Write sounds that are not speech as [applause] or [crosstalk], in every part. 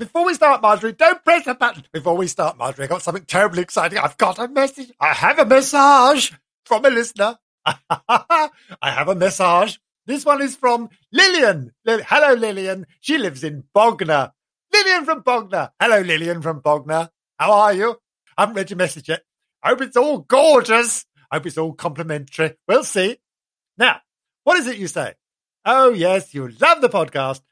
before we start, Marjorie, don't press the button. Before we start, Marjorie, I got something terribly exciting. I've got a message. I have a message from a listener. [laughs] I have a message. This one is from Lillian. Lil- Hello, Lillian. She lives in Bognor. Lillian from Bognor. Hello, Lillian from Bognor. How are you? I haven't read your message yet. I hope it's all gorgeous. I hope it's all complimentary. We'll see. Now, what is it you say? Oh, yes, you love the podcast.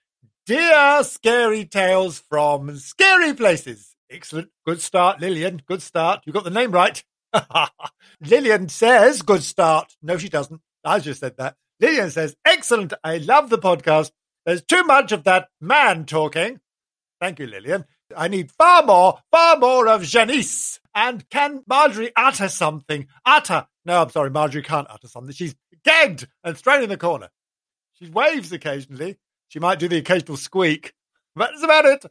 Dear Scary Tales from Scary Places. Excellent. Good start, Lillian. Good start. You got the name right. [laughs] Lillian says, good start. No, she doesn't. I just said that. Lillian says, excellent. I love the podcast. There's too much of that man talking. Thank you, Lillian. I need far more, far more of Janice. And can Marjorie utter something? Utter. No, I'm sorry. Marjorie can't utter something. She's gagged and thrown in the corner. She waves occasionally. She might do the occasional squeak. That's about it.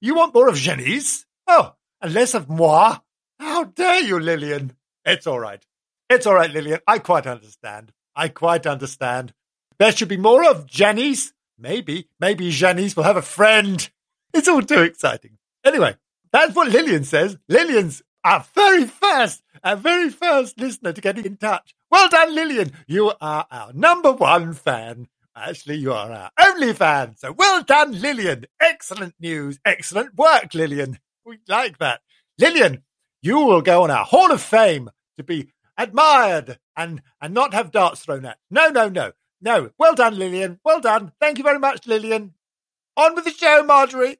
You want more of Janice? Oh, and less of moi? How dare you, Lillian? It's all right. It's all right, Lillian. I quite understand. I quite understand. There should be more of Janice. Maybe, maybe Janice will have a friend. It's all too exciting. Anyway, that's what Lillian says. Lillian's our very first, our very first listener to get in touch. Well done, Lillian. You are our number one fan. Actually, you are our only fan. So well done, Lillian. Excellent news. Excellent work, Lillian. We like that. Lillian, you will go on our Hall of Fame to be admired and, and not have darts thrown at. No, no, no. No. Well done, Lillian. Well done. Thank you very much, Lillian. On with the show, Marjorie.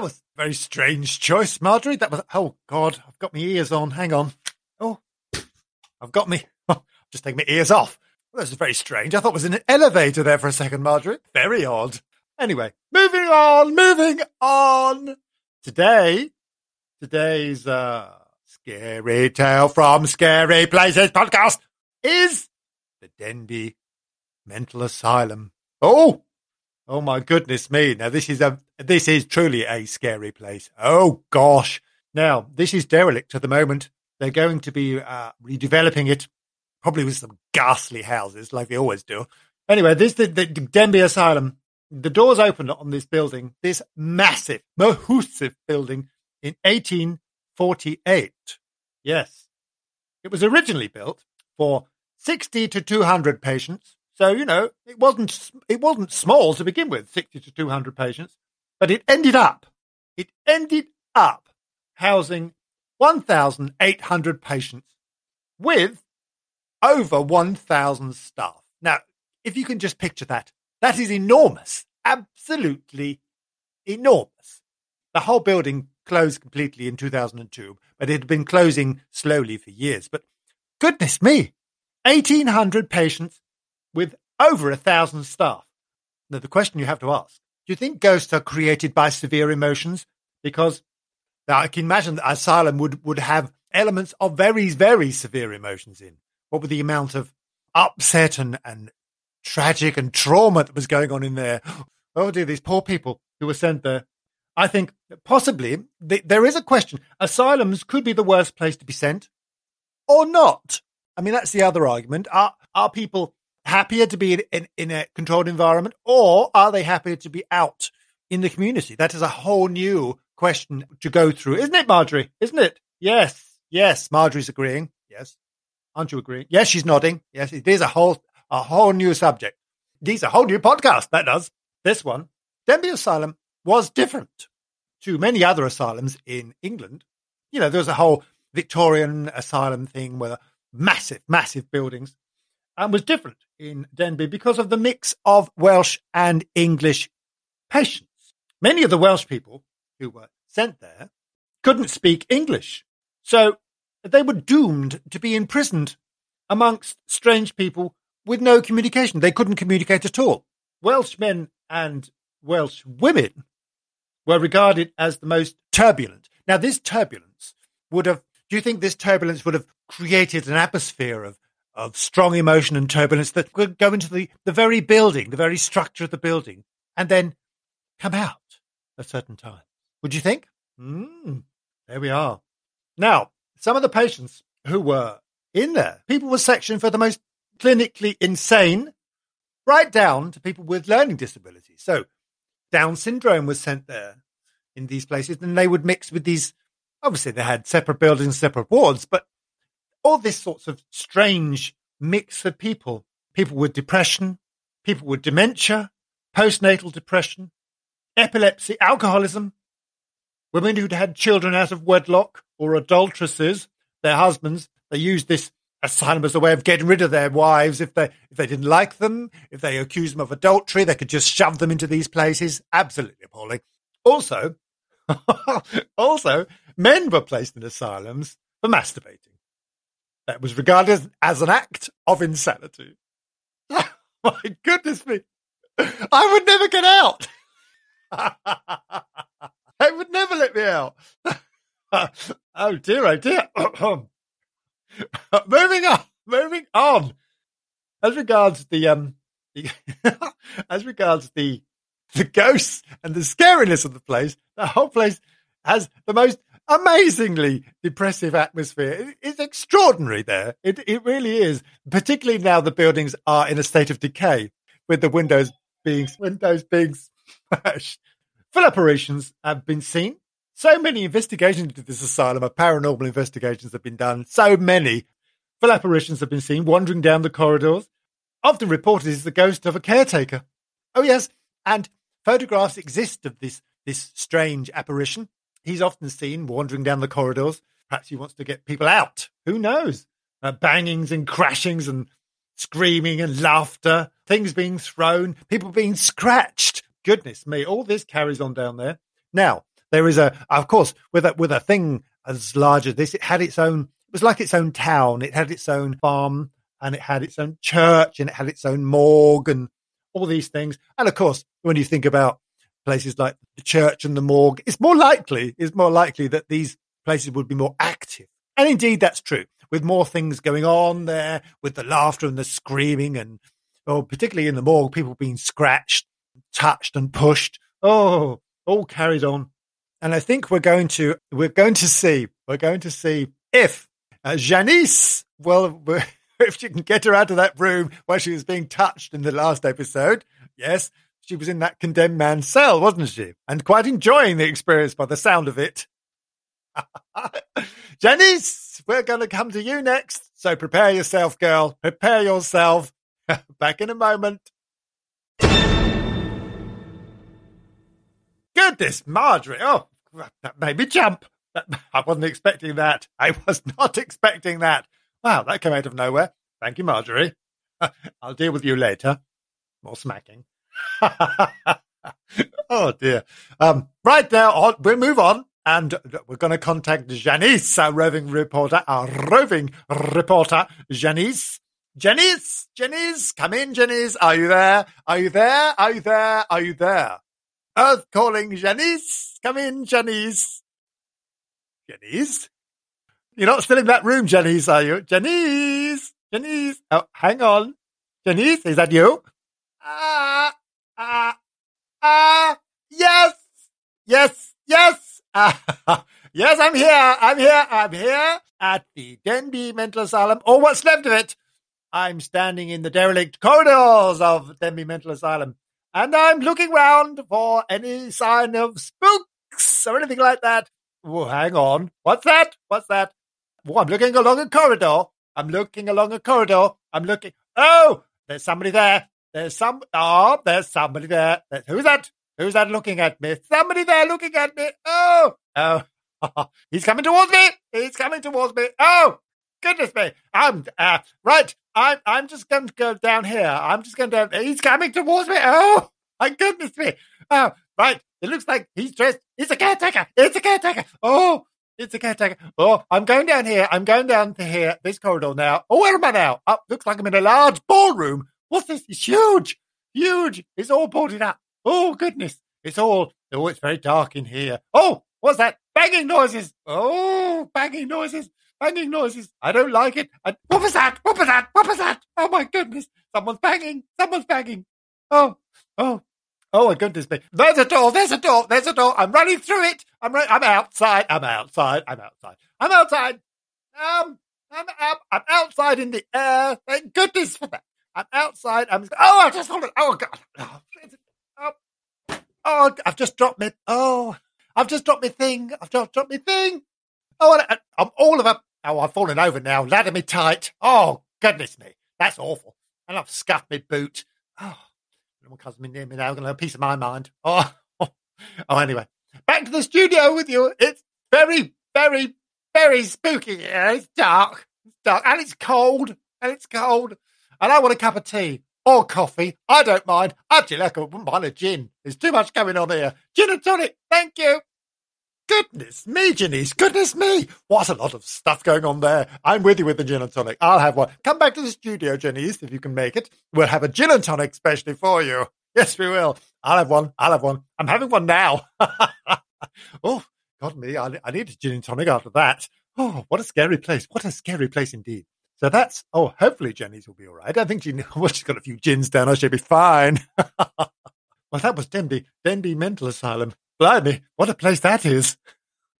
That was a very strange choice, Marjorie. That was, oh God, I've got my ears on. Hang on. Oh, I've got me, [laughs] just take my ears off. Well, this is very strange. I thought it was in an elevator there for a second, Marjorie. Very odd. Anyway, moving on, moving on. Today, today's, uh, scary tale from Scary Places podcast is the Denbigh Mental Asylum. Oh, Oh my goodness me. Now this is a this is truly a scary place. Oh gosh. Now this is derelict at the moment. They're going to be uh, redeveloping it, probably with some ghastly houses like they always do. Anyway, this the, the Denbigh Asylum. The doors opened on this building, this massive, massive building in 1848. Yes, it was originally built for 60 to 200 patients so you know, it wasn't it wasn't small to begin with, sixty to two hundred patients, but it ended up it ended up housing one thousand eight hundred patients with over one thousand staff. Now, if you can just picture that, that is enormous, absolutely enormous. The whole building closed completely in two thousand and two, but it had been closing slowly for years. But goodness me, eighteen hundred patients with over a thousand staff. Now, the question you have to ask do you think ghosts are created by severe emotions? Because now, I can imagine that Asylum would, would have elements of very, very severe emotions in. What with the amount of upset and, and tragic and trauma that was going on in there? Oh dear, these poor people who were sent there. I think possibly th- there is a question. Asylums could be the worst place to be sent or not. I mean, that's the other argument. Are, are people happier to be in, in, in a controlled environment or are they happier to be out in the community? That is a whole new question to go through, isn't it, Marjorie? Isn't it? Yes, yes. Marjorie's agreeing. Yes. Aren't you agreeing? Yes, she's nodding. Yes, it is a whole a whole new subject. These a whole new podcast. That does. This one, Denbigh Asylum, was different to many other asylums in England. You know, there was a whole Victorian asylum thing where massive, massive buildings and was different in Denbigh because of the mix of Welsh and English patients. Many of the Welsh people who were sent there couldn't speak English. So they were doomed to be imprisoned amongst strange people with no communication. They couldn't communicate at all. Welsh men and Welsh women were regarded as the most turbulent. Now, this turbulence would have, do you think this turbulence would have created an atmosphere of of strong emotion and turbulence that could go into the, the very building, the very structure of the building, and then come out at certain times. Would you think? Mm, there we are. Now, some of the patients who were in there, people were sectioned for the most clinically insane, right down to people with learning disabilities. So, Down syndrome was sent there in these places, and they would mix with these. Obviously, they had separate buildings, separate wards, but all this sorts of strange mix of people people with depression, people with dementia, postnatal depression, epilepsy, alcoholism, women who'd had children out of wedlock or adulteresses, their husbands. They used this asylum as a way of getting rid of their wives if they if they didn't like them, if they accused them of adultery, they could just shove them into these places. Absolutely appalling. Also, [laughs] also, men were placed in asylums for masturbating. That was regarded as an act of insanity. [laughs] my goodness me. I would never get out. [laughs] they would never let me out. [laughs] oh dear, oh dear. [coughs] moving on, moving on. As regards the um, the, as regards the the ghosts and the scariness of the place, the whole place has the most amazingly depressive atmosphere. It's extraordinary there. It it really is. Particularly now the buildings are in a state of decay, with the windows being [laughs] windows being smashed. Full apparitions have been seen. So many investigations into this asylum, paranormal investigations have been done. So many full apparitions have been seen wandering down the corridors. Often reported as the ghost of a caretaker. Oh yes, and photographs exist of this this strange apparition. He's often seen wandering down the corridors. Perhaps he wants to get people out. Who knows? Uh, bangings and crashings and screaming and laughter, things being thrown, people being scratched. Goodness me, all this carries on down there. Now, there is a, of course, with a, with a thing as large as this, it had its own, it was like its own town. It had its own farm and it had its own church and it had its own morgue and all these things. And of course, when you think about places like the church and the morgue, it's more likely, it's more likely that these places would be more active. And indeed, that's true. With more things going on there, with the laughter and the screaming, and oh, particularly in the morgue, people being scratched, touched, and pushed. Oh, all carried on. And I think we're going to we're going to see we're going to see if uh, Janice, well, [laughs] if she can get her out of that room where she was being touched in the last episode. Yes, she was in that condemned man's cell, wasn't she? And quite enjoying the experience by the sound of it. [laughs] Janice, we're going to come to you next. So prepare yourself, girl. Prepare yourself. [laughs] Back in a moment. Goodness, Marjorie. Oh, that made me jump. [laughs] I wasn't expecting that. I was not expecting that. Wow, that came out of nowhere. Thank you, Marjorie. I'll deal with you later. More smacking. [laughs] oh dear. Um, right now, we'll move on, and we're going to contact Janice, our roving reporter, our roving reporter, Janice. Janice, Janice, come in, Janice. Are you there? Are you there? Are you there? Are you there? Earth calling, Janice. Come in, Janice. Janice? You're not still in that room, Janice, are you? Janice, Janice. Oh, hang on. Janice, is that you? Ah, ah, yes, yes, yes. Ah, [laughs] yes, I'm here. I'm here. I'm here at the Denbigh Mental Asylum, or what's left of it. I'm standing in the derelict corridors of Denbigh Mental Asylum, and I'm looking round for any sign of spooks or anything like that. Oh, hang on. What's that? What's that? I'm looking along a corridor. I'm looking along a corridor. I'm looking. Oh, there's somebody there. There's some. Oh, there's somebody there. Who's that? Who's that looking at me? Somebody there looking at me. Oh, oh, [laughs] he's coming towards me. He's coming towards me. Oh, goodness me. I'm uh, right. I'm I'm just going to go down here. I'm just going to. He's coming towards me. Oh, my goodness me. Oh, right. It looks like he's dressed. He's a caretaker. It's a caretaker. Oh, it's a caretaker. Oh, I'm going down here. I'm going down to here, this corridor now. Oh, where am I now? Oh, looks like I'm in a large ballroom What's this? It's huge, huge. It's all boarded up. Oh, goodness. It's all, oh, it's very dark in here. Oh, what's that? Banging noises. Oh, banging noises. Banging noises. I don't like it. What was that? What was that? What was that? Oh, my goodness. Someone's banging. Someone's banging. Oh, oh. Oh my goodness me! There's a door. There's a door. There's a door. I'm running through it. I'm right. I'm outside. I'm outside. I'm outside. I'm outside. Um, I'm out. I'm outside in the air. Thank goodness for that. I'm outside. I'm. Oh, I just fallen. Oh god. Oh, oh, oh, I've just dropped me. Oh, I've just dropped my thing. I've just dropped my thing. Oh, I, I'm all of a. Oh, I've fallen over now. Ladder me tight. Oh goodness me, that's awful. And I've scuffed my boot. Oh my cousin near me now, going to have a piece of my mind. Oh, [laughs] oh, anyway, back to the studio with you. It's very, very, very spooky here. It's dark, it's dark, and it's cold, and it's cold. And I want a cup of tea or coffee. I don't mind. Actually, I wouldn't mind a gin. There's too much going on here. Gin and tonic. Thank you. Goodness me, Janice. Goodness me. What a lot of stuff going on there. I'm with you with the gin and tonic. I'll have one. Come back to the studio, Janice, if you can make it. We'll have a gin and tonic specially for you. Yes, we will. I'll have one. I'll have one. I'm having one now. [laughs] oh, God me. I, I need a gin and tonic after that. Oh, what a scary place. What a scary place indeed. So that's, oh, hopefully Janice will be all right. I think she, [laughs] well, she's got a few gins down. I should be fine. [laughs] well, that was Denbigh, Denbigh Mental Asylum. Blimey, what a place that is.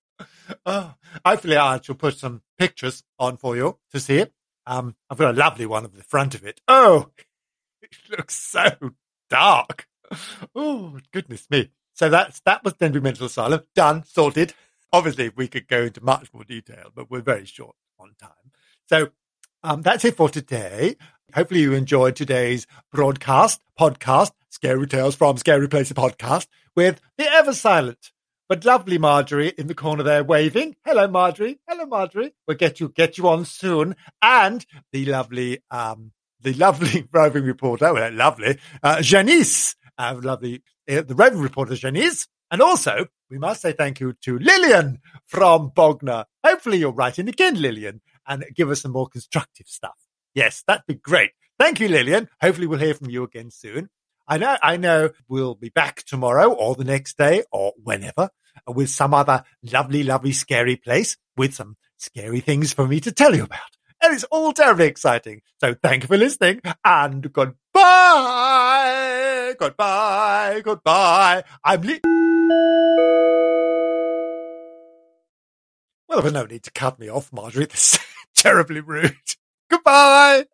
[laughs] oh, hopefully I shall put some pictures on for you to see it. Um, I've got a lovely one of the front of it. Oh, it looks so dark. Oh, goodness me. So that's, that was Denbigh Mental Asylum. Done, sorted. Obviously, we could go into much more detail, but we're very short on time. So um, that's it for today. Hopefully you enjoyed today's broadcast, podcast, Scary Tales from Scary Places podcast with the ever silent but lovely Marjorie in the corner there waving. Hello, Marjorie. Hello, Marjorie. We'll get you get you on soon. And the lovely um the lovely [laughs] roving reporter, well, lovely, uh, Janice, uh, lovely, uh, the roving reporter Janice. And also, we must say thank you to Lillian from Bognor. Hopefully you're writing again, Lillian, and give us some more constructive stuff. Yes, that'd be great. Thank you, Lillian. Hopefully we'll hear from you again soon. I know, I know we'll be back tomorrow or the next day or whenever with some other lovely, lovely, scary place with some scary things for me to tell you about. And it's all terribly exciting. So thank you for listening and goodbye. Goodbye. Goodbye. I'm Lee. Well, there was no need to cut me off, Marjorie. Terribly rude. [laughs] Goodbye.